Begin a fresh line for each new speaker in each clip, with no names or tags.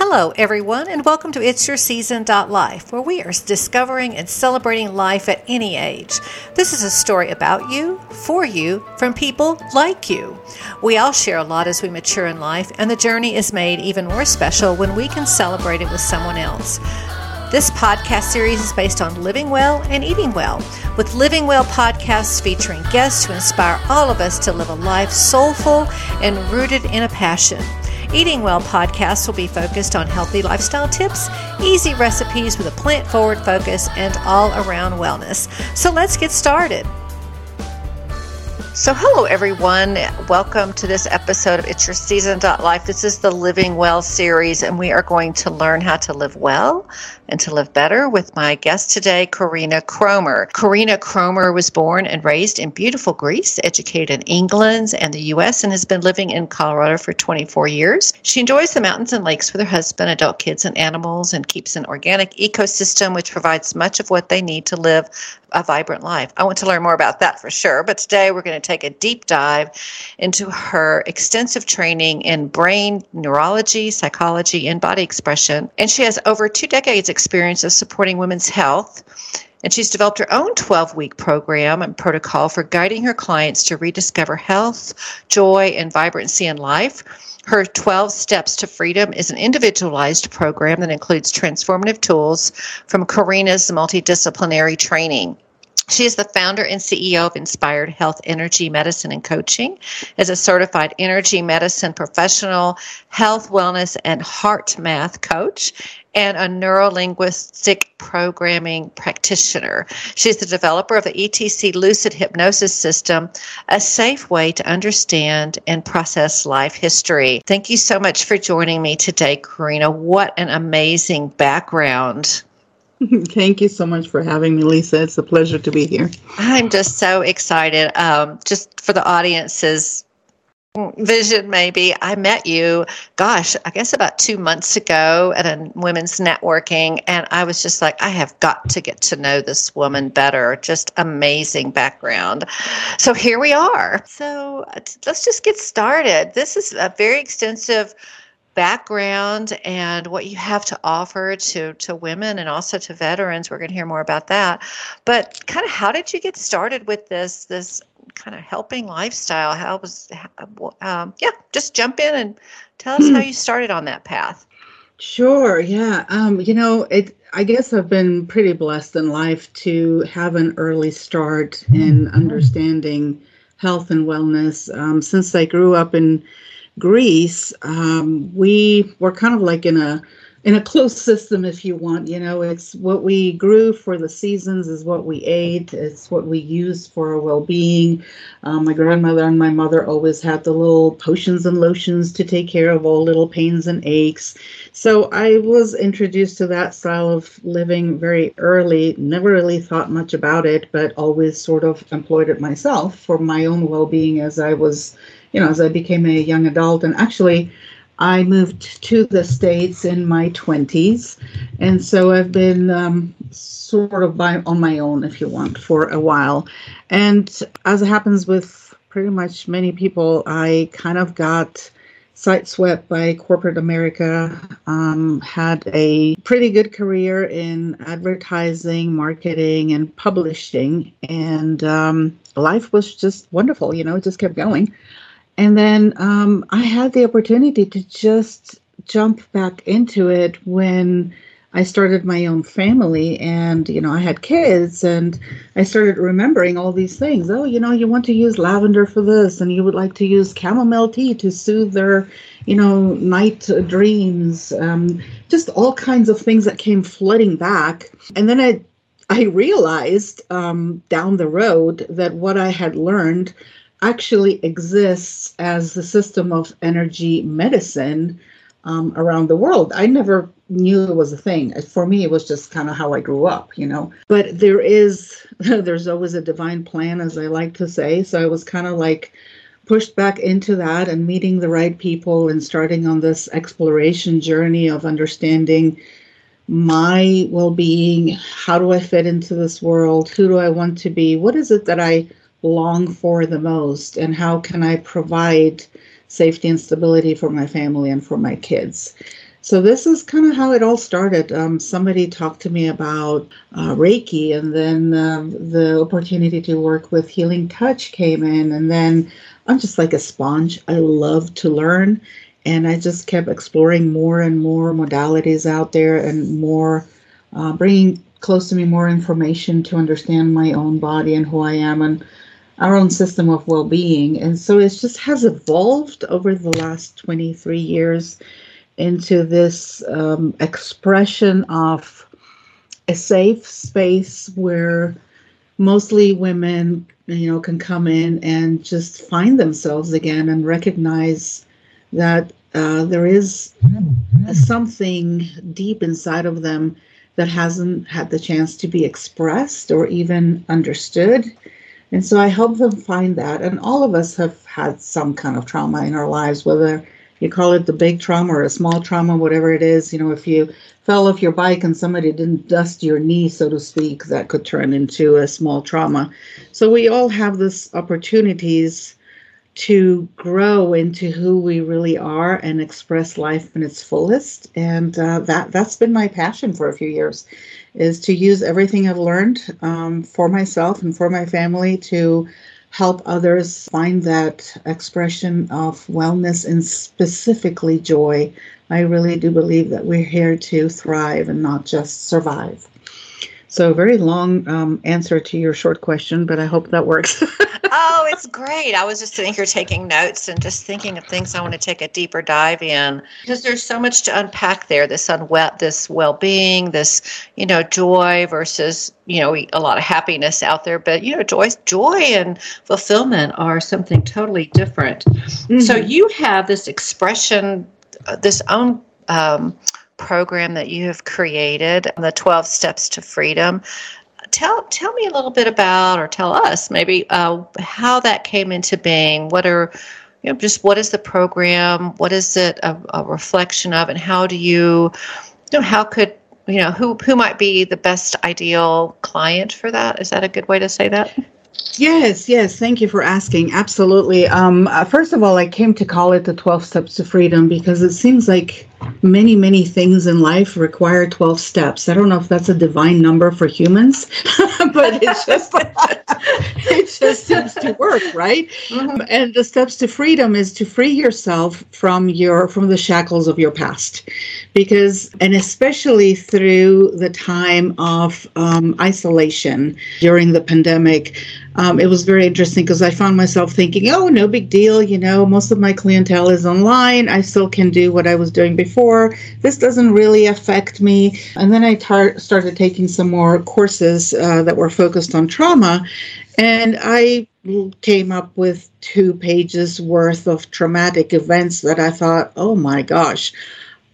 Hello, everyone, and welcome to It's Your Season Life, where we are discovering and celebrating life at any age. This is a story about you, for you, from people like you. We all share a lot as we mature in life, and the journey is made even more special when we can celebrate it with someone else. This podcast series is based on living well and eating well, with Living Well podcasts featuring guests who inspire all of us to live a life soulful and rooted in a passion. Eating Well podcast will be focused on healthy lifestyle tips, easy recipes with a plant forward focus, and all around wellness. So let's get started. So, hello everyone. Welcome to this episode of It's Your Season Life. This is the Living Well series, and we are going to learn how to live well and to live better with my guest today, Corinna Kromer. Corinna Kromer was born and raised in beautiful Greece, educated in England and the U.S., and has been living in Colorado for 24 years. She enjoys the mountains and lakes with her husband, adult kids, and animals, and keeps an organic ecosystem which provides much of what they need to live a vibrant life. I want to learn more about that for sure, but today we're going to take a deep dive into her extensive training in brain neurology, psychology, and body expression. And she has over two decades experience of supporting women's health. And she's developed her own 12 week program and protocol for guiding her clients to rediscover health, joy, and vibrancy in life. Her 12 Steps to Freedom is an individualized program that includes transformative tools from Corinna's multidisciplinary training. She is the founder and CEO of Inspired Health Energy Medicine and Coaching, as a certified energy medicine professional, health, wellness, and HeartMath coach, and a neurolinguistic programming practitioner. She's the developer of the ETC Lucid Hypnosis System, a safe way to understand and process life history. Thank you so much for joining me today, Corinna. What an amazing background.
Thank you so much for having me, Lisa. It's a pleasure to be here.
I'm just so excited. Um, just for the audience's vision, maybe I met you, gosh, I guess about two months ago at a women's networking, and I was just like, I have got to get to know this woman better. Just amazing background. So here we are. So let's just get started. This is a very extensive background and what you have to offer to to women and also to veterans. We're going to hear more about that. But kind of how did you get started with this this kind of helping lifestyle? How was um, yeah? Just jump in and tell us how you started on that path.
Sure. Yeah. Um, you know, it. I guess I've been pretty blessed in life to have an early start in understanding health and wellness. Um, since I grew up in Greece, um, we were kind of like in a in a closed system, if you want. You know, it's what we grew for the seasons is what we ate. It's what we used for our well-being. Um, my grandmother and my mother always had the little potions and lotions to take care of all little pains and aches. So I was introduced to that style of living very early. Never really thought much about it, but always sort of employed it myself for my own well-being as I was you know, as I became a young adult. And actually, I moved to the States in my 20s. And so I've been um, sort of by, on my own, if you want, for a while. And as it happens with pretty much many people, I kind of got sideswept by corporate America, um, had a pretty good career in advertising, marketing, and publishing. And um, life was just wonderful, you know, it just kept going. And then um, I had the opportunity to just jump back into it when I started my own family and, you know, I had kids and I started remembering all these things. Oh, you know, you want to use lavender for this and you would like to use chamomile tea to soothe their, you know, night dreams. Um, just all kinds of things that came flooding back. And then I, I realized um, down the road that what I had learned actually exists as the system of energy medicine um, around the world. I never knew it was a thing. For me, it was just kind of how I grew up, you know. But there is, there's always a divine plan, as I like to say. So I was kind of like pushed back into that and meeting the right people and starting on this exploration journey of understanding my well being. How do I fit into this world? Who do I want to be? What is it that I long for the most and how can I provide safety and stability for my family and for my kids. So this is kind of how it all started. Um, somebody talked to me about uh, Reiki, and then um, the opportunity to work with Healing Touch came in, and then I'm just like a sponge. I love to learn, and I just kept exploring more and more modalities out there, and more uh, bringing close to me more information to understand my own body and who I am, and our own system of well-being. And so it just has evolved over the last 23 years into this um, expression of a safe space where mostly women you know can come in and just find themselves again and recognize that uh, there is something deep inside of them that hasn't had the chance to be expressed or even understood and so i help them find that and all of us have had some kind of trauma in our lives whether you call it the big trauma or a small trauma, whatever it is. You know, if you fell off your bike and somebody didn't dust your knee, so to speak, that could turn into a small trauma. So we all have this opportunities to grow into who we really are and express life in its fullest. And uh, that that's been my passion for a few years, is to use everything I've learned um, for myself and for my family to help others find that expression of wellness and specifically joy. I really do believe that we're here to thrive and not just survive. So, very long um, answer to your short question, but I hope that works.
oh, it's great. I was just sitting here taking notes and just thinking of things I want to take a deeper dive in because there's so much to unpack there. This unwell, this well-being, this you know joy versus you know a lot of happiness out there, but you know joy, joy and fulfillment are something totally different. Mm-hmm. So you have this expression, uh, this own. Um, program that you have created, the 12 Steps to Freedom. Tell, tell me a little bit about, or tell us maybe uh, how that came into being. What are, you know, just what is the program? What is it a, a reflection of, and how do you, you know, how could you know who who might be the best ideal client for that? Is that a good way to say that?
Yes, yes. Thank you for asking. Absolutely. Um, uh, first of all, I came to call it the 12 Steps to Freedom because it seems like many, many things in life require 12 steps. I don't know if that's a divine number for humans, but it's just, it just seems to work, right? Mm-hmm. And the steps to freedom is to free yourself from your, from the shackles of your past because, and especially through the time of um, isolation during the pandemic, um, it was very interesting because I found myself thinking, oh, no big deal. You know, most of my clientele is online. I still can do what I was doing before. This doesn't really affect me. And then I tar- started taking some more courses uh, that were focused on trauma. And I came up with two pages worth of traumatic events that I thought, oh my gosh,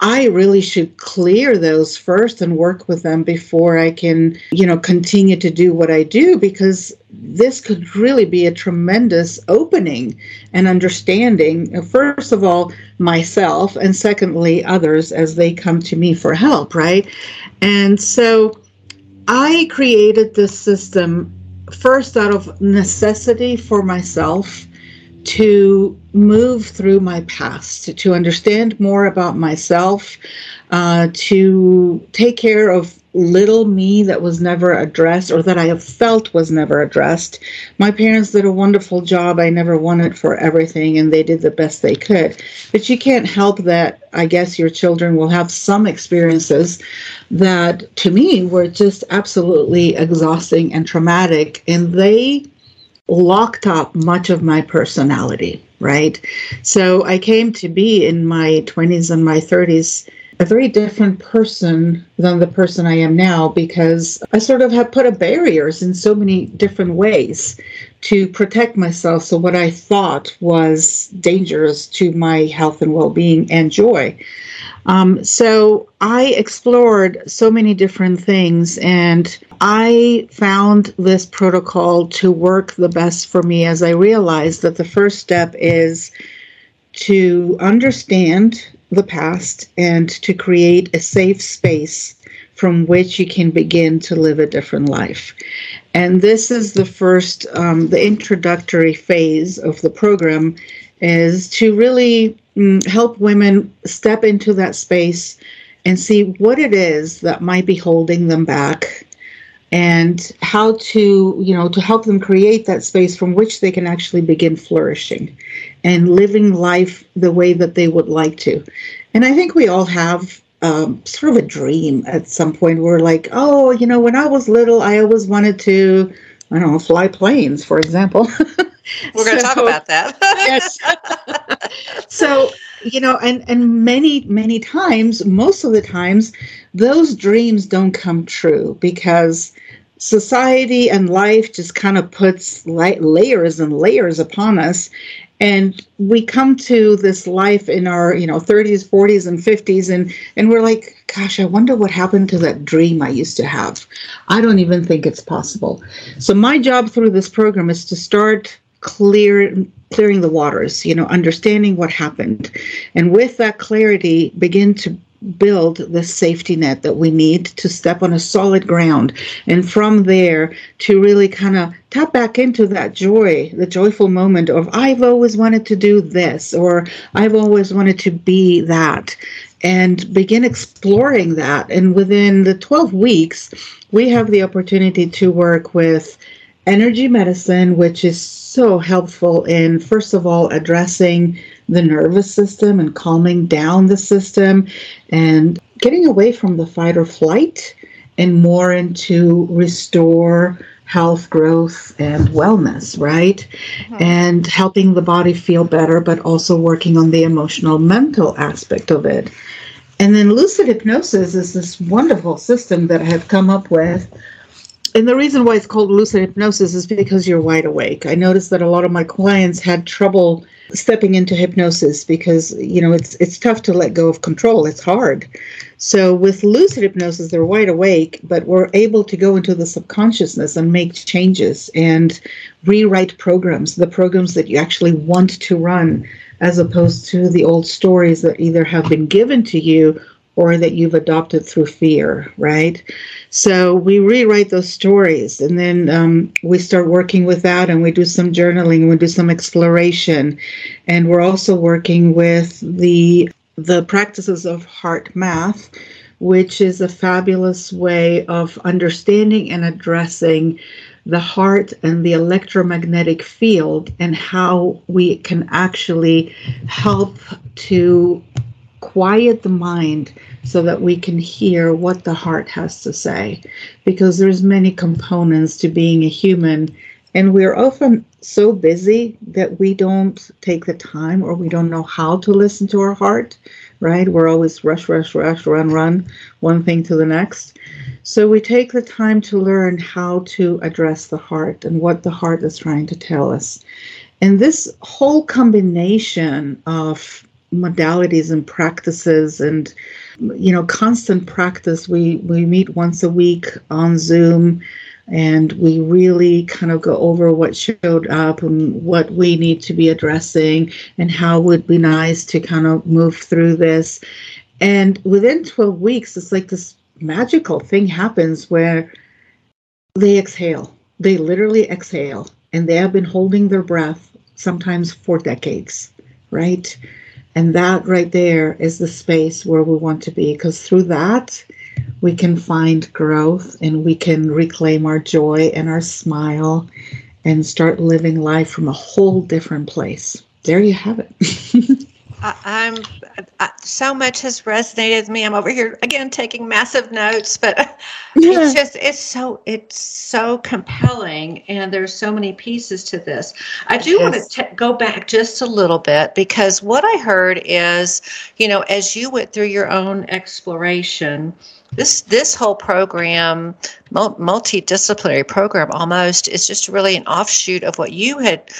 I really should clear those first and work with them before I can, you know, continue to do what I do because this could really be a tremendous opening and understanding, first of all, myself, and secondly, others as they come to me for help, right? And so I created this system first out of necessity for myself to move through my past, to understand more about myself, uh, to take care of little me that was never addressed or that I have felt was never addressed. My parents did a wonderful job. I never wanted for everything and they did the best they could. But you can't help that. I guess your children will have some experiences that to me were just absolutely exhausting and traumatic. And they locked up much of my personality, right? So I came to be in my 20s and my 30s a very different person than the person I am now because I sort of have put up barriers in so many different ways to protect myself. So, what I thought was dangerous to my health and well being and joy. Um, so I explored so many different things and I found this protocol to work the best for me as I realized that the first step is to understand the past and to create a safe space from which you can begin to live a different life. And this is the first, um, the introductory phase of the program is to really mm, help women step into that space and see what it is that might be holding them back and how to you know to help them create that space from which they can actually begin flourishing and living life the way that they would like to. And i think we all have um, sort of a dream at some point where like oh you know when i was little i always wanted to i don't know fly planes for example.
We're going to so, talk about that. yes.
So you know and and many many times most of the times those dreams don't come true because society and life just kind of puts light layers and layers upon us and we come to this life in our you know 30s 40s and 50s and and we're like gosh i wonder what happened to that dream i used to have. I don't even think it's possible. So my job through this program is to start clear clearing the waters you know understanding what happened. And with that clarity begin to build the safety net that we need to step on a solid ground. And from there to really kind of tap back into that joy the joyful moment of i've always wanted to do this or i've always wanted to be that and begin exploring that. And within the 12 weeks we have the opportunity to work with energy medicine which is so helpful in first of all addressing the nervous system and calming down the system and getting away from the fight or flight and more into restore health, growth, and wellness, right? Mm-hmm. And helping the body feel better, but also working on the emotional, mental aspect of it. And then lucid hypnosis is this wonderful system that I have come up with. And the reason why it's called lucid hypnosis is because you're wide awake. I noticed that a lot of my clients had trouble stepping into hypnosis because you know it's it's tough to let go of control it's hard so with lucid hypnosis they're wide awake but we're able to go into the subconsciousness and make changes and rewrite programs the programs that you actually want to run as opposed to the old stories that either have been given to you or that you've adopted through fear, right? So we rewrite those stories and then um, we start working with that and we do some journaling, we do some exploration. And we're also working with the the practices of HeartMath, which is a fabulous way of understanding and addressing the heart and the electromagnetic field and how we can actually help to quiet the mind so that we can hear what the heart has to say. Because there's many components to being a human and we're often so busy that we don't take the time or we don't know how to listen to our heart right? We're always rush rush rush run run one thing to the next. So we take the time to learn how to address the heart and what the heart is trying to tell us. And this whole combination of modalities and practices and you know constant practice. We we meet once a week on zoom and we really kind of go over what showed up and what we need to be addressing and how would be nice to kind of move through this. And within 12 weeks it's like this magical thing happens where they exhale. They literally exhale and they have been holding their breath sometimes for decades right and that right there is the space where we want to be because through that, we can find growth and we can reclaim our joy and our smile and start living life from a whole different place. There you have it.
I, am so much has resonated with me. I'm over here again taking massive notes, but yeah. it's just it's so it's so compelling, and there's so many pieces to this. I do yes. want to go back just a little bit because what I heard is, you know, as you went through your own exploration, this this whole program multidisciplinary program almost is just really an offshoot of what you had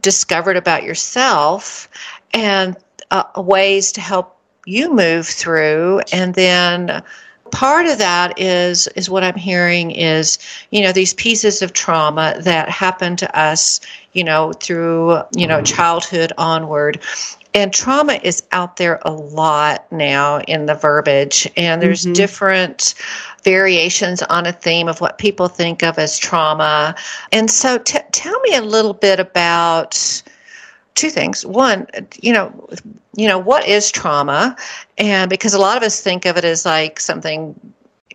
discovered about yourself and uh, ways to help you move through. And then part of that is is what i'm hearing is you know these pieces of trauma that happen to us you know through you know childhood onward. And trauma is out there a lot now in the verbiage. And there's mm-hmm. different variations on a theme of what people think of as trauma. And so t- tell me a little bit about two things. One, you know, you know what is trauma, and because a lot of us think of it as like something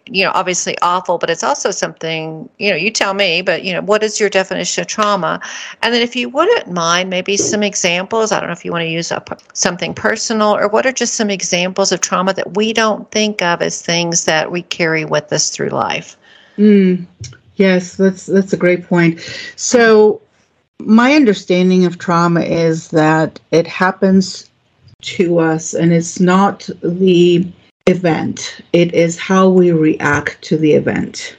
you know obviously awful but it's also something you know you tell me but you know what is your definition of trauma? And then if you wouldn't mind maybe some examples i don't know if you want to use something personal or what are just some examples of trauma that we don't think of as things that we carry with us through life?
Mm, yes that's that's a great point. So my understanding of trauma is that it happens to us and it's not the event, it is how we react to the event.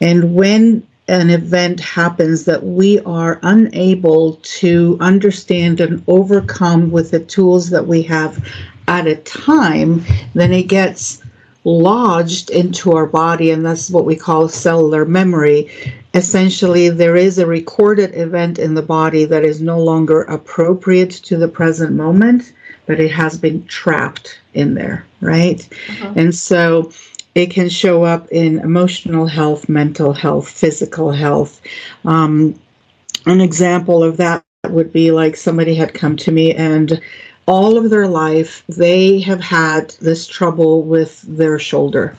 And when an event happens that we are unable to understand and overcome with the tools that we have at a time, then it gets lodged into our body, and that's what we call cellular memory. Essentially, there is a recorded event in the body that is no longer appropriate to the present moment, but it has been trapped in there, right? Uh-huh. And so it can show up in emotional health, mental health, physical health. Um, an example of that would be like somebody had come to me and all of their life they have had this trouble with their shoulder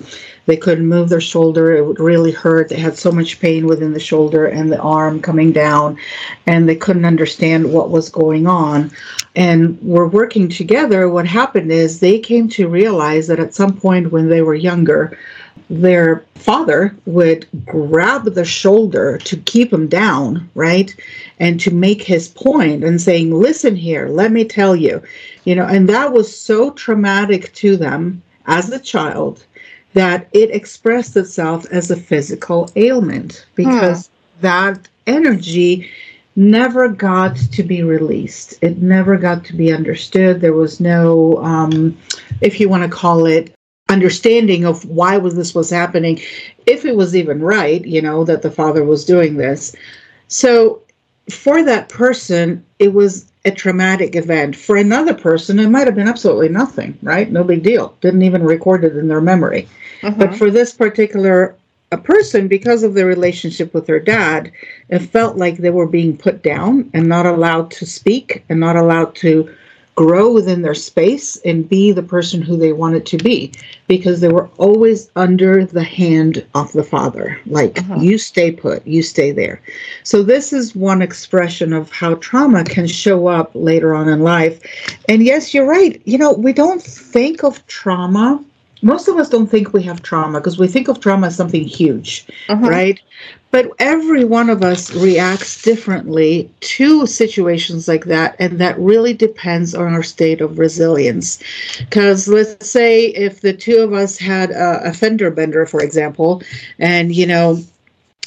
they couldn't move their shoulder. It would really hurt. They had so much pain within the shoulder and the arm coming down, and they couldn't understand what was going on. And we're working together. What happened is they came to realize that at some point when they were younger, their father would grab the shoulder to keep him down, right? And to make his point and saying, Listen here, let me tell you, you know, and that was so traumatic to them as a child that it expressed itself as a physical ailment because hmm. that energy never got to be released. It never got to be understood. There was no, um, if you want to call it, understanding of why was this was happening, if it was even right, you know, that the father was doing this. So for that person, it was a traumatic event. For another person, it might have been absolutely nothing, right? No big deal. Didn't even record it in their memory. Mm-hmm. But for this particular a person, because of their relationship with their dad, it felt like they were being put down and not allowed to speak and not allowed to grow within their space and be the person who they wanted to be because they were always under the hand of the father. Like uh-huh. you stay put you stay there. So this is one expression of how trauma can show up later on in life. And yes you're right. You know we don't think of trauma most of us don't think we have trauma because we think of trauma as something huge, uh-huh. right? But every one of us reacts differently to situations like that, and that really depends on our state of resilience. Because let's say if the two of us had a, a fender bender, for example, and you know,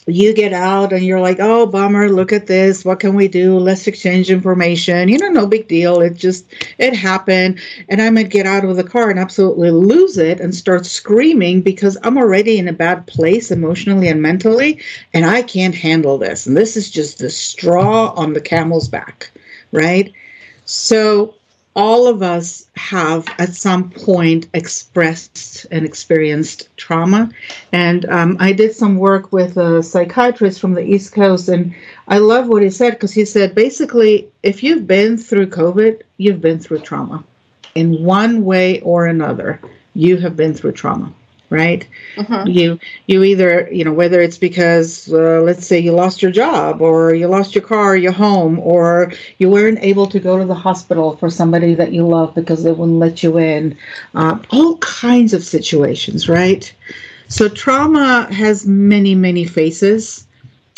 you get out and you're like, oh, bummer, look at this. What can we do? Let's exchange information. You know, no big deal. It just, it happened. And I might get out of the car and absolutely lose it and start screaming because I'm already in a bad place emotionally and mentally, and I can't handle this. And this is just the straw on the camel's back, right? So all of us have at some point expressed and experienced trauma. And um, I did some work with a psychiatrist from the East Coast, and I love what he said because he said basically, if you've been through COVID, you've been through trauma. In one way or another, you have been through trauma right? Uh-huh. you you either you know whether it's because uh, let's say you lost your job or you lost your car your home or you weren't able to go to the hospital for somebody that you love because they wouldn't let you in. Uh, all kinds of situations right? So trauma has many many faces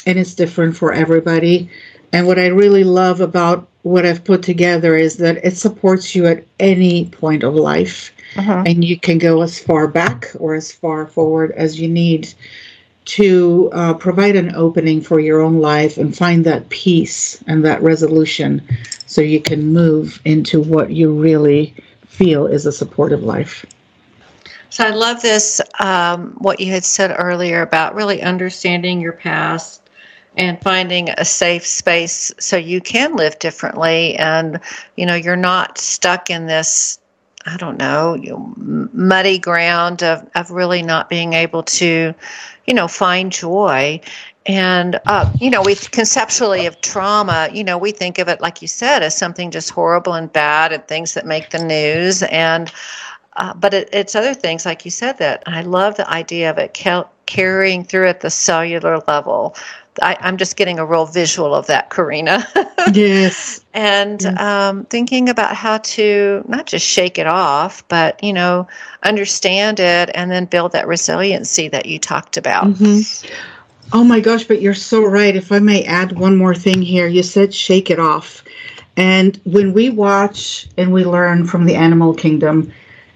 and it's different for everybody. And what i really love about what i've put together is that it supports you at any point of life uh-huh. and you can go as far back or as far forward as you need to uh, provide an opening for your own life and find that peace and that resolution so you can move into what you really feel is a supportive life.
So I love this, um, what you had said earlier about really understanding your past and finding a safe space so you can live differently and you know you're not stuck in this I don't know, you know, muddy ground of, of really not being able to, you know, find joy. And, uh, you know, we conceptually of trauma, you know, we think of it, like you said, as something just horrible and bad and things that make the news. And, uh, but it, it's other things, like you said, that I love the idea of it carrying through at the cellular level. I, am just getting a real visual of that, Corinna.
yes.
And yes. Um, thinking about how to not just shake it off, but, you know, understand it and then build that resiliency that you talked about.
Mm-hmm. Oh my gosh, but you're so right. If I may add one more thing here, you said shake it off. And when we watch and we learn from the animal kingdom,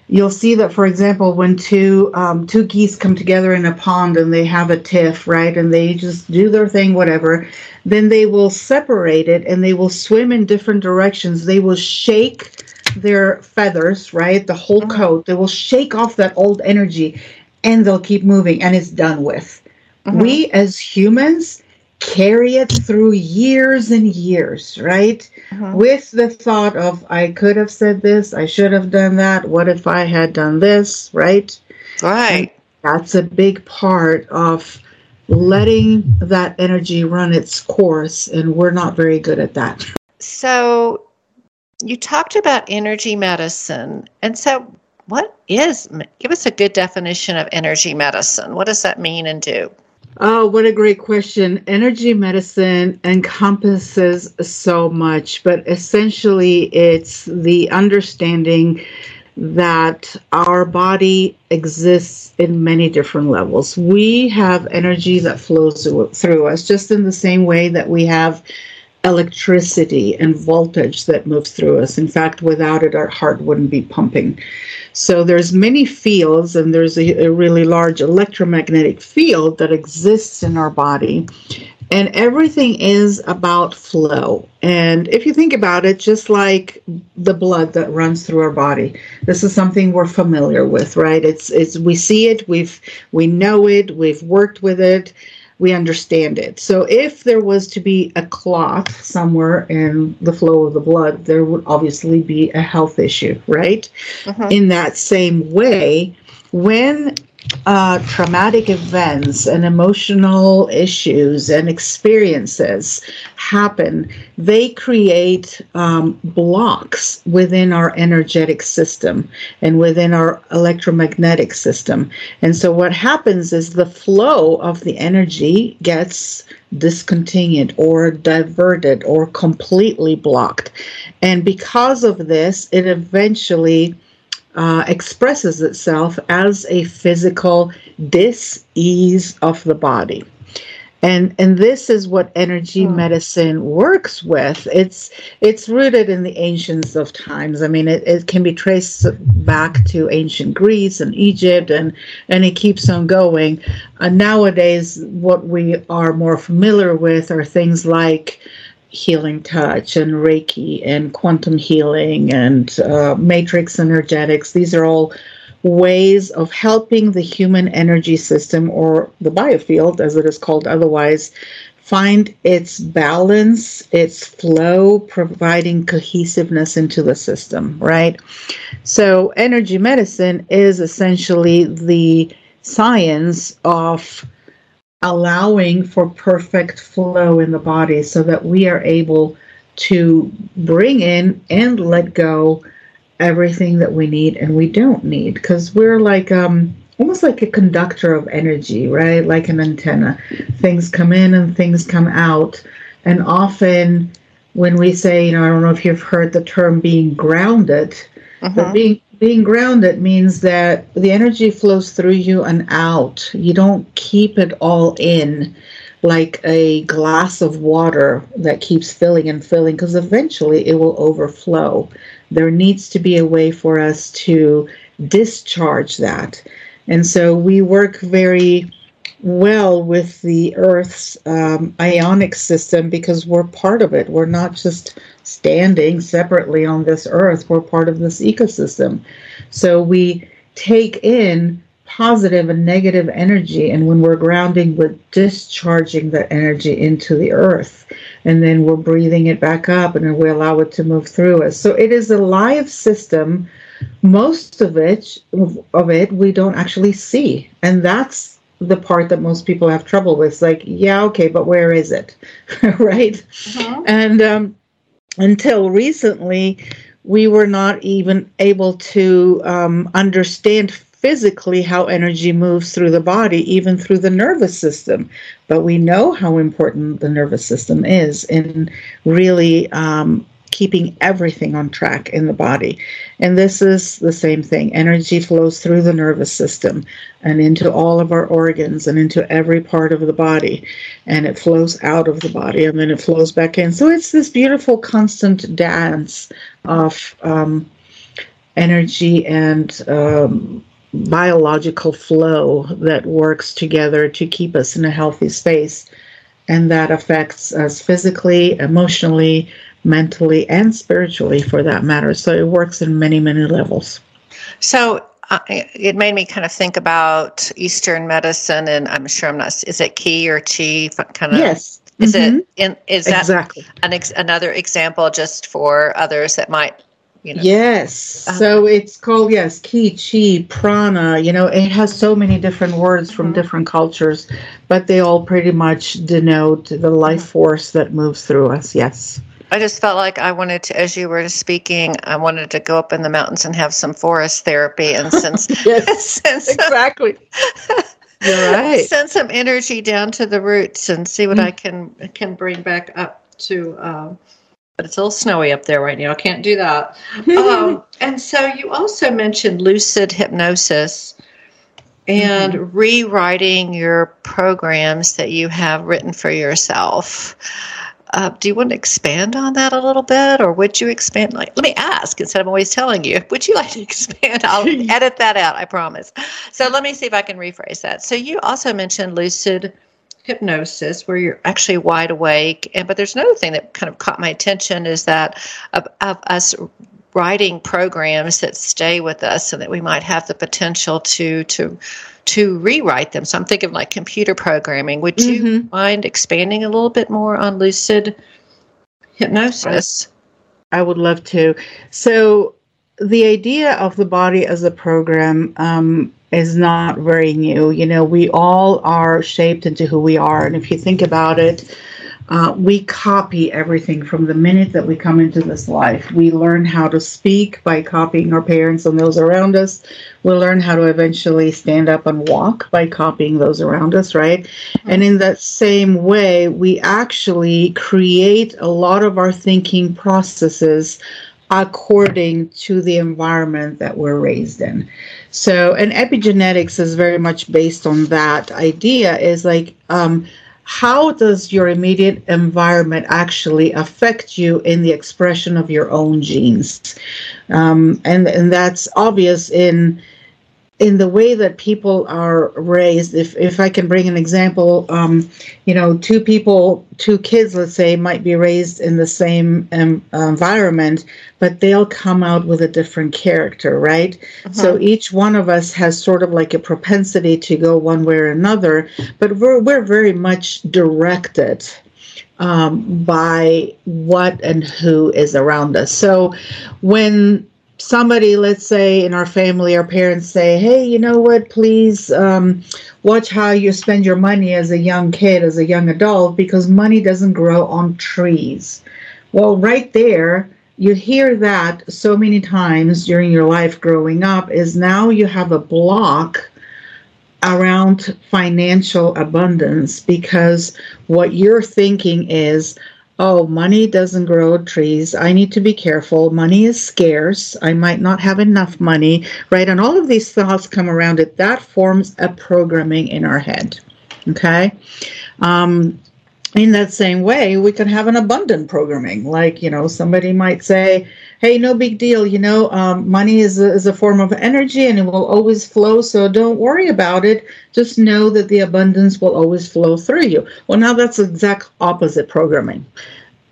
you'll see that, for example, when two um, two geese come together in a pond and they have a tiff, right, and they just do their thing, whatever, then they will separate it and they will swim in different directions. They will shake their feathers, right, the whole mm-hmm. coat. They will shake off that old energy, and they'll keep moving, and it's done with. Mm-hmm. We as humans carry it through years and years, right? Uh-huh. With the thought of, I could have said this, I should have done that, what if I had done this, right?
Right.
And that's a big part of letting that energy run its course, and we're not very good at that.
So, you talked about energy medicine. And so, what is, give us a good definition of energy medicine. What does that mean and do?
Oh, what a great question. Energy medicine encompasses so much, but essentially it's the understanding that our body exists in many different levels. We have energy that flows through us, just in the same way that we have electricity and voltage that moves through us. In fact, without it, our heart wouldn't be pumping. So there's many fields, and there's a, a really large electromagnetic field that exists in our body. And everything is about flow. And if you think about it, just like the blood that runs through our body, this is something we're familiar with, right? It's it's we see it, we've we know it, we've worked with it, we understand it. So if there was to be a clot somewhere in the flow of the blood, there would obviously be a health issue, right? Uh-huh. In that same way, when uh, traumatic events and emotional issues and experiences happen, they create um, blocks within our energetic system and within our electromagnetic system. And so, what happens is the flow of the energy gets discontinued or diverted or completely blocked. And because of this, it eventually uh, expresses itself as a physical dis-ease of the body. And and this is what energy hmm. medicine works with. It's it's rooted in the ancients of times. I mean it, it can be traced back to ancient greece and egypt and and it keeps on going. Uh, nowadays what we are more familiar with are things like healing touch and Reiki and quantum healing and uh, matrix energetics. These are all ways of helping the human energy system or the biofield, as it is called otherwise, find its balance, its flow, providing cohesiveness into the system, right? So, energy medicine is essentially the science of allowing for perfect flow in the body so that we are able to bring in and let go everything that we need and we don't need. Because we're like um almost like a conductor of energy right? Like an antenna. Things come in and things come out. And often when we say you know i don't know if you've heard the term being grounded uh-huh. but being being grounded means that the energy flows through you and out. You don't keep it all in like a glass of water that keeps filling and filling because eventually it will overflow. There needs to be a way for us to discharge that. And so we work very well with the Earth's um, ionic system because we're part of it. We're not just standing separately on this Earth, we're part of this ecosystem. So we take in positive and negative energy, and when we're grounding, we're discharging that energy into the Earth. And then we're breathing it back up and then we allow it to move through us. So it is a live system most of it of it we don't actually see and that's the part that most people have trouble with it's like yeah okay but where is it right uh-huh. and um, until recently we were not even able to um, understand physically how energy moves through the body, even through the nervous system. But we know how important the nervous system is in really um, keeping everything on track in the body. And this is the same thing. Energy flows through the nervous system and into all of our organs and into every part of the body. And it flows out of the body and then it flows back in. So it's this beautiful, constant dance of um, energy and um, biological flow that works together to keep us in a healthy space. And that affects us physically, emotionally, mentally, and spiritually for that matter. So it works in many, many levels.
So uh, it made me kind of think about Eastern medicine, and I'm sure I'm not. Is it Qi or Chi? Kind of.
Yes.
Is mm-hmm. it? In, is that exactly an ex- another example just for others that might
you know. Yes. Uh-huh. So it's called yes, ki, chi, prana. You know, it has so many different words from mm-hmm. different cultures, but they all pretty much denote the life mm-hmm. force that moves through us. Yes.
I just felt like I wanted to, as you were speaking, I wanted to go up in the mountains and have some forest therapy and since
yes, exactly. You're right.
Send some energy down to the roots and see what mm-hmm. I can can bring back up to. Uh, but it's a little snowy up there right now. I can't do that. um, and so you also mentioned lucid hypnosis and mm-hmm. rewriting your programs that you have written for yourself. Uh, do you want to expand on that a little bit, or would you expand? Like, let me ask instead of always telling you. Would you like to expand? I'll edit that out. I promise. So let me see if I can rephrase that. So you also mentioned lucid hypnosis where you're actually wide awake. And but there's another thing that kind of caught my attention is that of, of us writing programs that stay with us and that we might have the potential to to to rewrite them. So I'm thinking like computer programming. Would you mm-hmm. mind expanding a little bit more on lucid hypnosis?
I would love to. So the idea of the body as a program um, is not very new. You know, we all are shaped into who we are. And if you think about it, uh, we copy everything from the minute that we come into this life. We learn how to speak by copying our parents and those around us. We learn how to eventually stand up and walk by copying those around us, right? Mm-hmm. And in that same way, we actually create a lot of our thinking processes according to the environment that we're raised in. So, and epigenetics is very much based on that idea is like, um, how does your immediate environment actually affect you in the expression of your own genes? Um, and, and that's obvious in in the way that people are raised if if i can bring an example um, you know two people two kids let's say might be raised in the same um, environment but they'll come out with a different character right uh-huh. so each one of us has sort of like a propensity to go one way or another but we're we're very much directed um, by what and who is around us so when somebody, let's say in our family, our parents say, hey, you know what, please um, watch how you spend your money as a young kid, as a young adult, because money doesn't grow on trees. Well, right there, you hear that so many times during your life growing up, is now you have a block around financial abundance because what you're thinking is, oh, money doesn't grow trees. I need to be careful. Money is scarce. I might not have enough money, right? And all of these thoughts come around it. That forms a programming in our head. Okay. Um, in that same way, we can have an abundant programming. Like, you know, somebody might say, hey, no big deal. You know, um, money is a, is a form of energy and it will always flow. So don't worry about it. Just know that the abundance will always flow through you. Well, now that's the exact opposite programming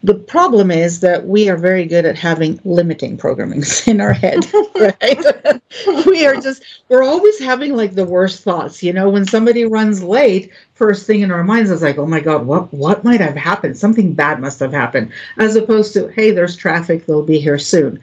the problem is that we are very good at having limiting programming in our head right we are just we're always having like the worst thoughts you know when somebody runs late first thing in our minds is like oh my god what what might have happened something bad must have happened as opposed to hey there's traffic they'll be here soon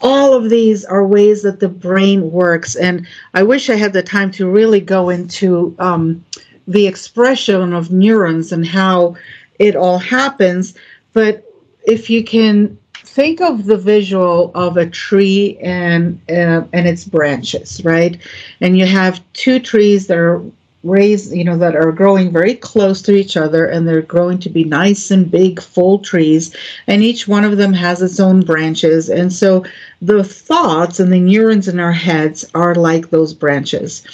all of these are ways that the brain works. And I wish I had the time to really go into um, the expression of neurons and how it all happens. But if you can think of the visual of a tree and uh, and its branches, right? And you have two trees that are raised, you know, that are growing very close to each other and they're growing to be nice and big, full trees. And each one of them has its own branches. And so the thoughts and the neurons in our heads are like those branches.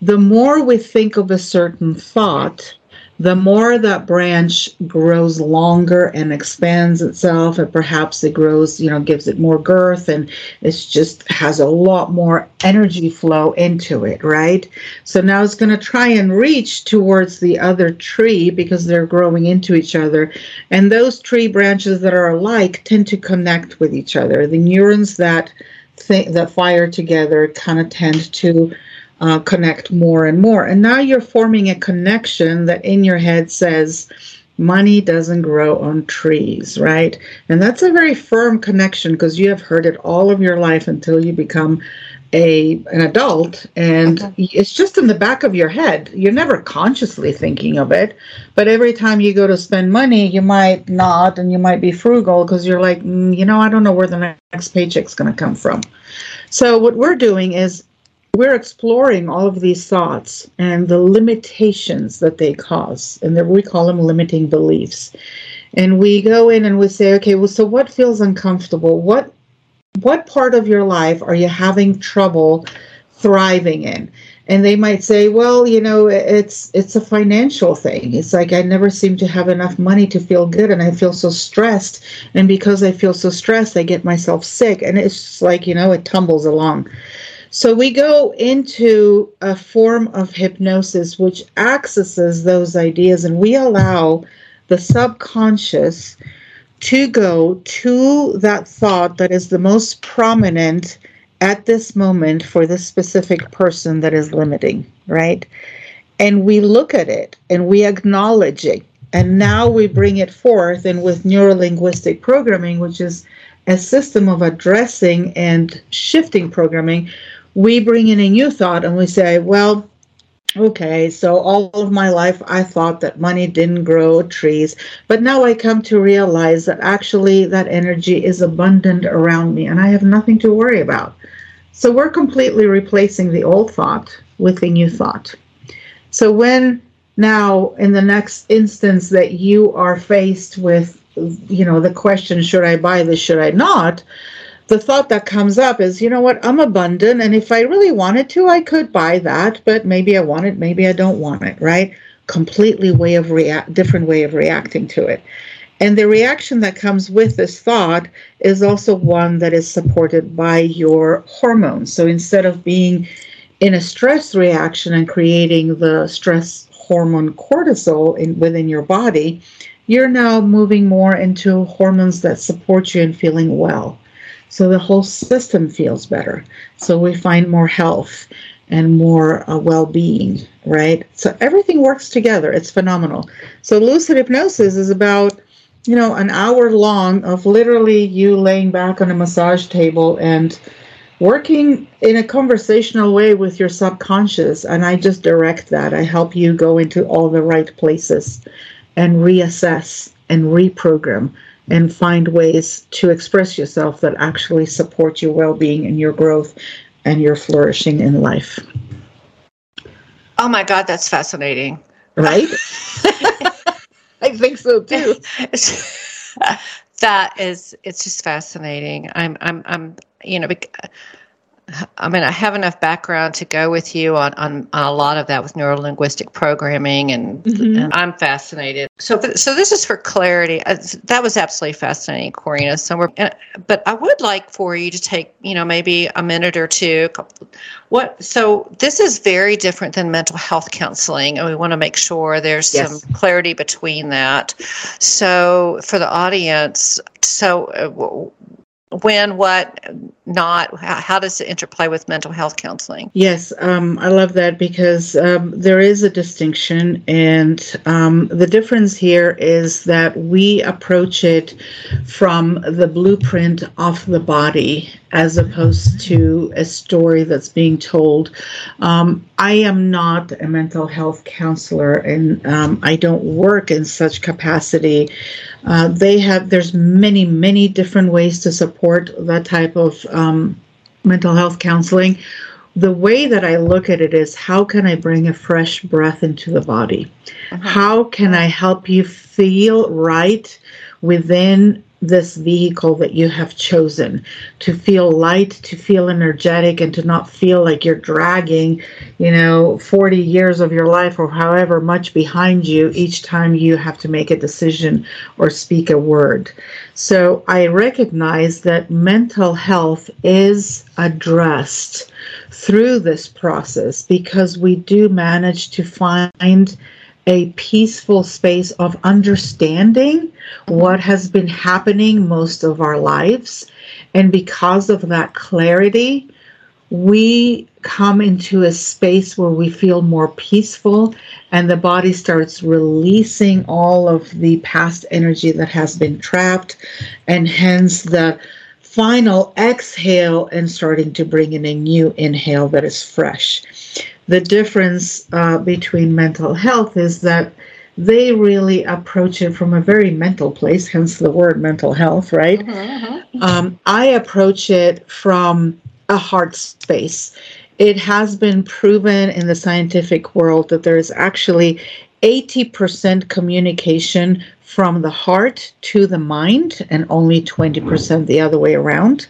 The more we think of a certain thought, the more that branch grows longer and expands itself and perhaps it grows you know gives it more girth and it just has a lot more energy flow into it right? So now it's going to try and reach towards the other tree because they're growing into each other. And those tree branches that are alike tend to connect with each other. The neurons that th- that fire together kind of tend to uh, connect more and more. And now you're forming a connection that in your head says, money doesn't grow on trees, right? And that's a very firm connection because you have heard it all of your life until you become a an adult and okay. it's just in the back of your head. You're never consciously thinking of it, but every time you go to spend money, you might not and you might be frugal because you're like, mm, you know, I don't know where the next paycheck's going to come from. So what we're doing is we're exploring all of these thoughts and the limitations that they cause, and we call them limiting beliefs. And we go in and we say, okay, well, so what feels uncomfortable? What what part of your life are you having trouble thriving in? And they might say, well, you know, it's it's a financial thing. It's like I never seem to have enough money to feel good, and I feel so stressed. And because I feel so stressed, I get myself sick, and it's like you know, it tumbles along. So we go into a form of hypnosis which accesses those ideas, and we allow the subconscious to go to that thought that is the most prominent at this moment for this specific person that is limiting, right? And we look at it and we acknowledge it. And now we bring it forth, and with neurolinguistic programming, which is a system of addressing and shifting programming, we bring in a new thought and we say, well, okay, so all of my life I thought that money didn't grow trees, but now I come to realize that actually that energy is abundant around me and I have nothing to worry about. So we're completely replacing the old thought with a new thought. So when now in the next instance that you are faced with you know the question should I buy this should I not the thought that comes up is, you know what, I'm abundant, and if I really wanted to, I could buy that, but maybe I want it, maybe I don't want it, right? Completely way of react, different way of reacting to it. And the reaction that comes with this thought is also one that is supported by your hormones. So instead of being in a stress reaction and creating the stress hormone cortisol in, within your body, you're now moving more into hormones that support you in feeling well. So the whole system feels better. So we find more health and more uh, well being, right? So everything works together. It's phenomenal. So lucid hypnosis is about, you know, an hour long of literally you laying back on a massage table and working in a conversational way with your subconscious. And I just direct that. I help you go into all the right places and reassess and reprogram and find ways to express yourself that actually support your well being and your growth and your flourishing in life.
Oh my God, that's fascinating.
Right? I think so too.
that is, it's just fascinating. I'm, I'm, I'm, you know, I mean, I have enough background to go with you on, on, on a lot of that with neuro linguistic programming, and, mm-hmm. and I'm fascinated. So, so this is for clarity. Uh, that was absolutely fascinating, Corinna. So, uh, but I would like for you to take, you know, maybe a minute or two. What? So, this is very different than mental health counseling, and we want to make sure there's yes. some clarity between that. So, for the audience, so uh, when, what, not? How, does it interplay with mental health counseling?
Yes, um, I love that because um, there is a distinction, and um, the difference here is that we approach it from the blueprint of the body as opposed to a story that's being told. Um, I am not a mental health counselor, and um, I don't work in such capacity. Uh, they have there's many many different ways to support that type of um, mental health counseling. The way that I look at it is how can I bring a fresh breath into the body? Uh-huh. How can I help you feel right within this vehicle that you have chosen to feel light, to feel energetic, and to not feel like you're dragging, you know, 40 years of your life or however much behind you each time you have to make a decision or speak a word. So I recognize that mental health is addressed through this process because we do manage to find a peaceful space of understanding what has been happening most of our lives. And because of that clarity, we come into a space where we feel more peaceful and the body starts releasing all of the past energy that has been trapped and hence the final exhale and starting to bring in a new inhale that is fresh the difference uh, between mental health is that they really approach it from a very mental place, hence the word mental health, right? Uh-huh, uh-huh. Um, I approach it from a heart space. It has been proven in the scientific world that there is actually 80% communication from the heart to the mind and only 20% the other way around.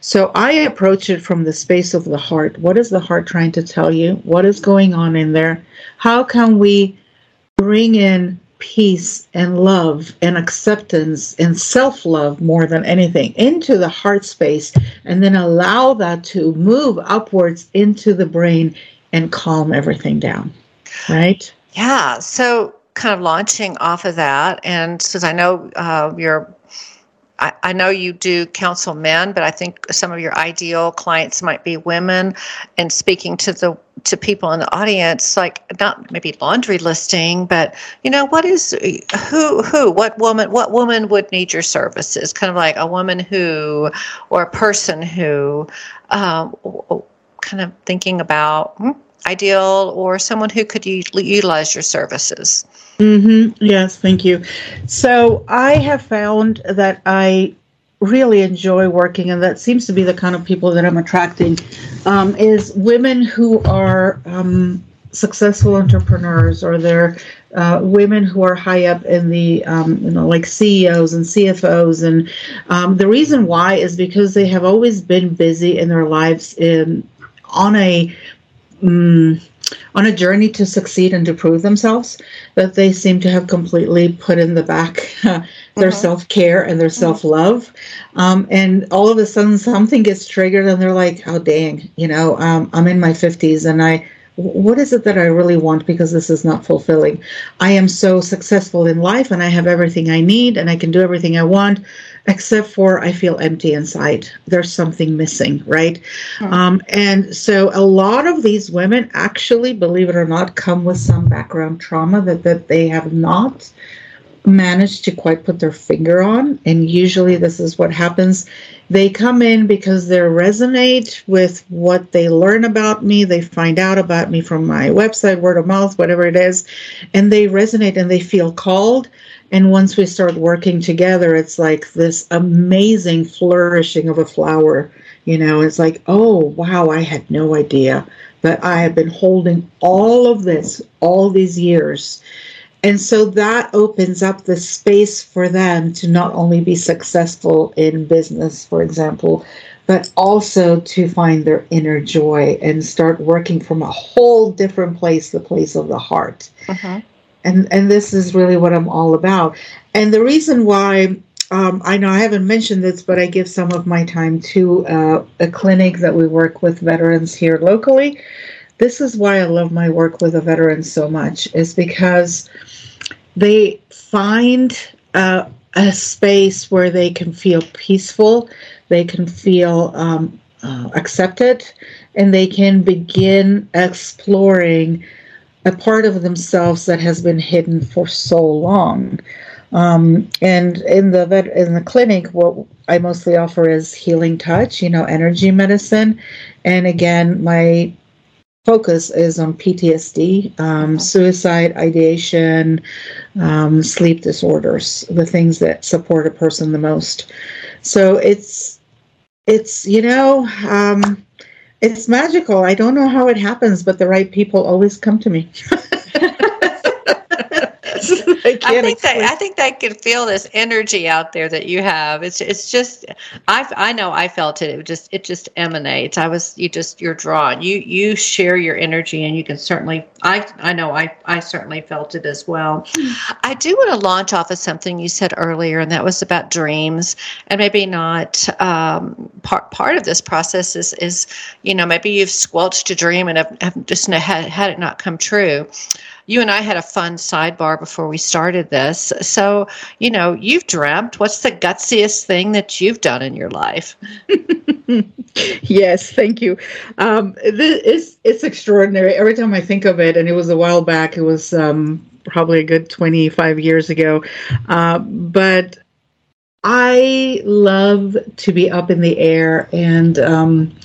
So I approach it from the space of the heart. What is the heart trying to tell you? What is going on in there? How can we bring in peace and love and acceptance and self love more than anything into the heart space and then allow that to move upwards into the brain and calm everything down? Right?
Yeah. So kind of launching off of that, and since I know uh, you're, I, I, know you do counsel men, but I think some of your ideal clients might be women. And speaking to the to people in the audience, like not maybe laundry listing, but you know what is who who what woman what woman would need your services? Kind of like a woman who or a person who. Um, kind of thinking about hmm, ideal or someone who could u- utilize your services?
Mm-hmm. Yes, thank you. So I have found that I really enjoy working, and that seems to be the kind of people that I'm attracting, um, is women who are um, successful entrepreneurs or they're uh, women who are high up in the um, you know like CEOs and CFOs and um, the reason why is because they have always been busy in their lives in on a um, on a journey to succeed and to prove themselves that they seem to have completely put in the back uh, their mm-hmm. self-care and their mm-hmm. self-love um, and all of a sudden something gets triggered and they're like oh dang you know um, i'm in my 50s and i what is it that I really want because this is not fulfilling? I am so successful in life and I have everything I need and I can do everything I want, except for I feel empty inside. There's something missing, right? Hmm. Um, and so a lot of these women actually, believe it or not, come with some background trauma that, that they have not managed to quite put their finger on. And usually this is what happens they come in because they resonate with what they learn about me. They find out about me from my website, word of mouth, whatever it is, and they resonate and they feel called. And once we start working together, it's like this amazing flourishing of a flower. You know, it's like, oh, wow, I had no idea. But I have been holding all of this all these years. And so that opens up the space for them to not only be successful in business, for example, but also to find their inner joy and start working from a whole different place, the place of the heart. Uh-huh. And and this is really what I'm all about. And the reason why um, I know I haven't mentioned this, but I give some of my time to uh, a clinic that we work with veterans here locally. This is why I love my work with the veterans so much, is because they find uh, a space where they can feel peaceful, they can feel um, uh, accepted, and they can begin exploring a part of themselves that has been hidden for so long. Um, and in the vet, in the clinic, what I mostly offer is healing touch, you know, energy medicine, and again, my focus is on PTSD, um, suicide ideation, um, sleep disorders, the things that support a person the most. So it's it's you know um, it's magical. I don't know how it happens, but the right people always come to me.
I, I, think they, I think they can feel this energy out there that you have. It's it's just I I know I felt it. It just it just emanates. I was you just you're drawn. You you share your energy, and you can certainly I I know I I certainly felt it as well. I do want to launch off of something you said earlier, and that was about dreams, and maybe not um, part part of this process is is you know maybe you've squelched a dream and have, have just had had it not come true you and I had a fun sidebar before we started this. So, you know, you've dreamt. What's the gutsiest thing that you've done in your life?
yes, thank you. Um, this, it's, it's extraordinary. Every time I think of it, and it was a while back, it was um, probably a good 25 years ago. Uh, but I love to be up in the air and um,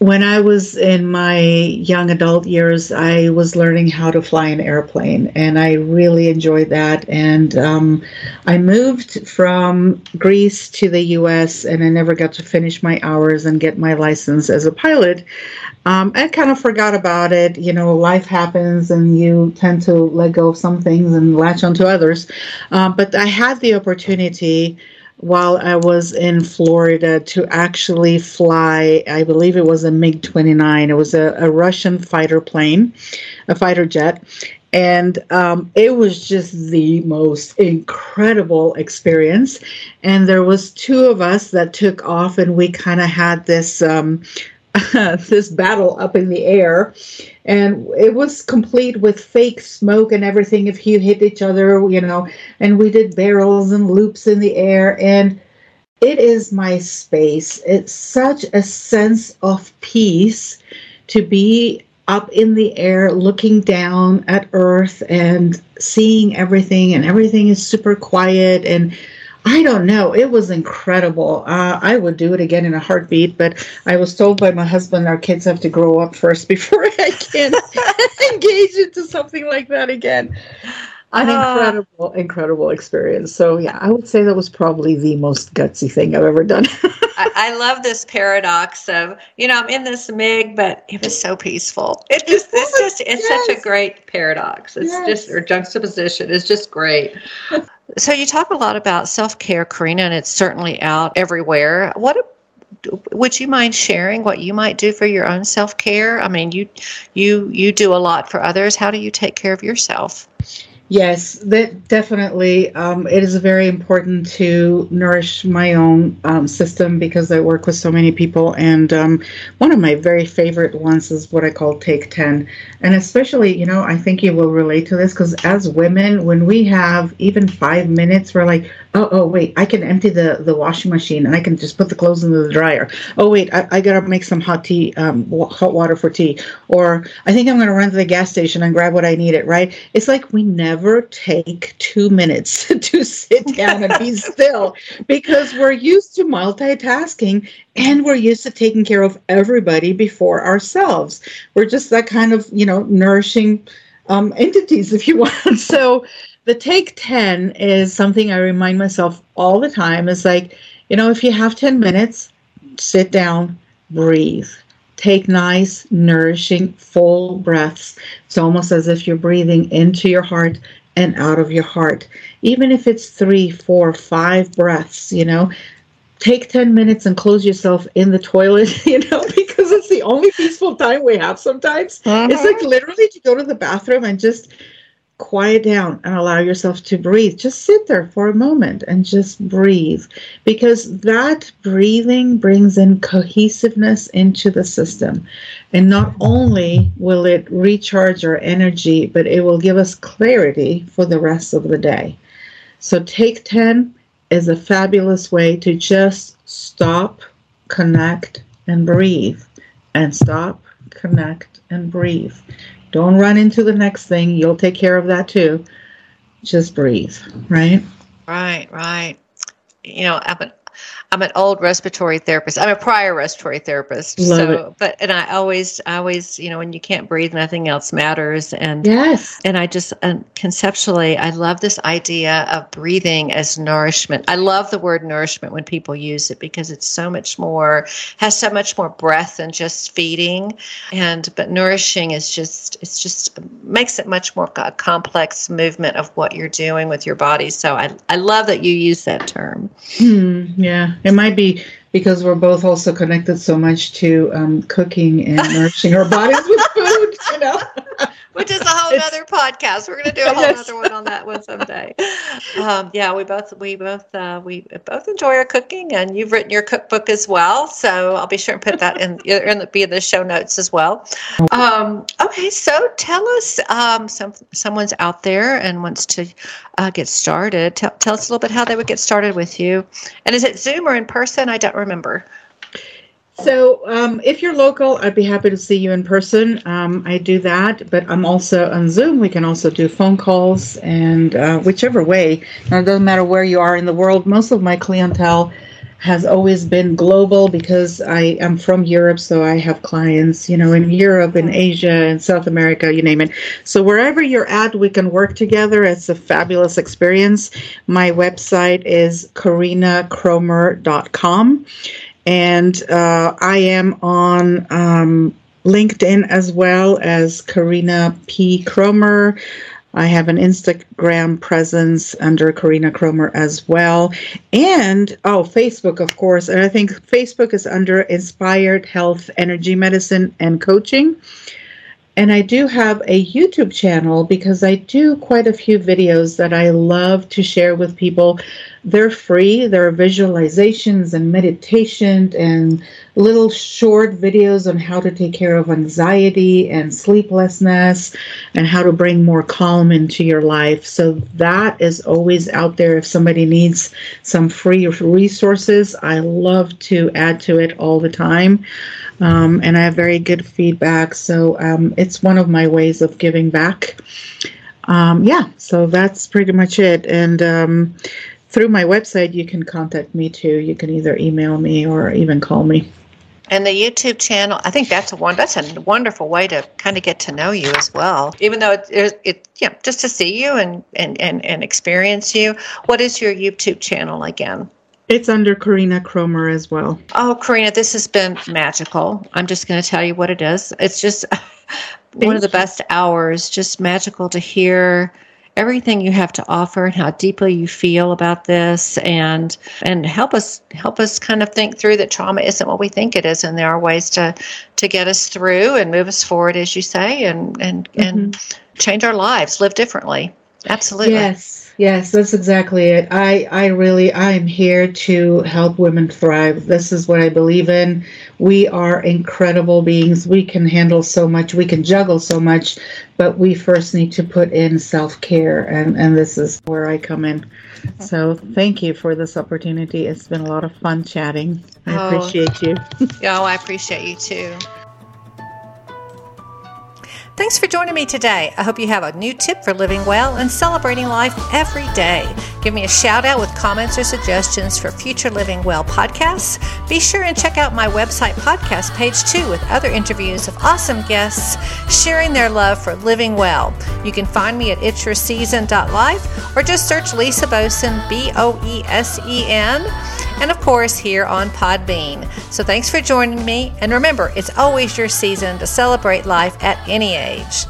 when I was in my young adult years, I was learning how to fly an airplane, and I really enjoyed that. And um, I moved from Greece to the U.S., and I never got to finish my hours and get my license as a pilot. Um, I kind of forgot about it. You know, life happens, and you tend to let go of some things and latch onto others. Um, but I had the opportunity while I was in Florida to actually fly, I believe it was a MiG 29. It was a, a, Russian fighter plane, a fighter jet. And um, it was just the most incredible experience. And there was two of us that took off, and we kind of had this um, this battle up in the air. And it was complete with fake smoke and everything if you hit each other you know. And we did barrels and loops in the air. And it is my space. It's such a sense of peace to be up in the air looking down at earth and seeing everything. And everything is super quiet and I don't know. It was incredible. Uh, I would do it again in a heartbeat, but I was told by my husband our kids have to grow up first before I can engage into something like that again. An uh, incredible, incredible experience. So, yeah, I would say that was probably the most gutsy thing I've ever done.
I, I, love this paradox of, you know, I'm in this MiG, but it was so peaceful. It just, it's just, it's yes. such a great paradox. It's yes. just, or juxtaposition. It's just great. So you talk a lot about self care, Corinna, and it's certainly out everywhere. What would you mind sharing what you might do for your own self care? I mean, you you you do a lot for others. How do you take care of yourself?
Yes, that definitely. Um, it is very important to nourish my own um, system because I work with so many people. And um, one of my very favorite ones is what I call Take 10. And especially, you know, I think you will relate to this because as women, when we have even five minutes, we're like, oh, oh, wait, I can empty the, the washing machine and I can just put the clothes into the dryer. Oh, wait, I, I got to make some hot tea, um, hot water for tea. Or I think I'm going to run to the gas station and grab what I need it, right? It's like we never never take two minutes to sit down and be still because we're used to multitasking and we're used to taking care of everybody before ourselves. We're just that kind of, you know, nourishing um, entities, if you want. So the take 10 is something I remind myself all the time. Is like, you know, if you have 10 minutes, sit down, breathe take nice, nourishing, full breaths. It's almost as if you're breathing into your heart and out of your heart. Even if it's three, four, five breaths, you know, take 10 minutes and close yourself in the toilet, you know, because it's the only peaceful time we have sometimes. Uh-huh. It's like literally to go to the bathroom and just quiet down and allow yourself to breathe. Just sit there for a moment and just breathe because that breathing brings in cohesiveness into the system. And not only will it recharge our energy, but it will give us clarity for the rest of the day. So, Take 10 is a fabulous way to just stop, connect, and breathe. And stop, connect, and breathe. Don't run into the next thing. You'll take care of that too. just breathe, right?
Right, right. You know, an I'm an old respiratory therapist. I'm a prior respiratory therapist.
Love
so,
it.
but and I always, I always, you know, when you can't breathe, nothing else matters. And
Yes.
and I just and conceptually, I love this idea of breathing as nourishment. I love the word nourishment when people use it because it's so much more, has so much more breath than just feeding. And but nourishing is just, it's just makes it much more a complex movement of what you're doing with your body. So I, I love that you use that term.
Hmm, yeah. It might be because we're both also connected so much to um, cooking and nourishing our bodies with food, you know.
which is a whole
It's-
other podcast. We're going to do a whole
Yes.
other one on that one someday. Um, yeah, we both we both uh, we both enjoy our cooking, and you've written your cookbook as well. So I'll be sure and put that in in the, be in the show notes as well. Um, okay, so tell us, um, some someone's out there and wants to uh, get started. Tell, tell us a little bit how they would get started with you, and is it Zoom or in person? I don't remember.
So, um, if you're local, I'd be happy to see you in person. Um, I do that, but I'm also on Zoom. We can also do phone calls, and uh, whichever way. It doesn't matter where you are in the world. Most of my clientele has always been global because I am from Europe, so I have clients, you know, in Europe, in Asia, in South America, you name it. So wherever you're at, we can work together. It's a fabulous experience. My website is corinnakromer.com and uh, I am on um, LinkedIn as well as Corinna P. Kromer. I have an Instagram presence under Corinna Kromer as well. And, oh, Facebook, of course. And I think Facebook is under Inspired Health, Energy Medicine, and Coaching. And I do have a YouTube channel because I do quite a few videos that I love to share with people. They're free, There are visualizations and meditation and little short videos on how to take care of anxiety and sleeplessness and how to bring more calm into your life. So that is always out there if somebody needs some free resources. I love to add to it all the time um, and I have very good feedback. So um, it's one of my ways of giving back. Um, yeah, so that's pretty much it. And um, through my website, you can contact me too. You can either email me or even call me.
And the YouTube channel, I think that's a one. That's a wonderful way to kind of get to know you as well. Even though it, it, it yeah, just to see you and, and and and experience you. What is your YouTube channel again?
It's under Corinna Kromer as well.
Oh, Corinna, this has been magical. I'm just going to tell you what it is. It's just one of the best hours. Just magical to hear everything you have to offer and how deeply you feel about this and and help us help us kind of think through that trauma isn't what we think it is and there are ways to to get us through and move us forward as you say and and and mm-hmm. change our lives live differently. Absolutely.
Yes, yes, that's exactly it. I, I really, I am here to help women thrive. This is what I believe in. We are incredible beings. We can handle so much. We can juggle so much, but we first need to put in self care, and and this is where I come in. So thank you for this opportunity. It's been a lot of fun chatting. I
Oh.
appreciate you.
Oh, I appreciate you too. Thanks for joining me today. I hope you have a new tip for living well and celebrating life every day. Give me a shout out with comments or suggestions for future Living Well podcasts. Be sure and check out my website podcast page too with other interviews of awesome guests sharing their love for living well. You can find me at itsyourseason.life or just search Lisa Boesen, B O E S E N and of course here on Podbean. So thanks for joining me, and remember, it's always your season to celebrate life at any age.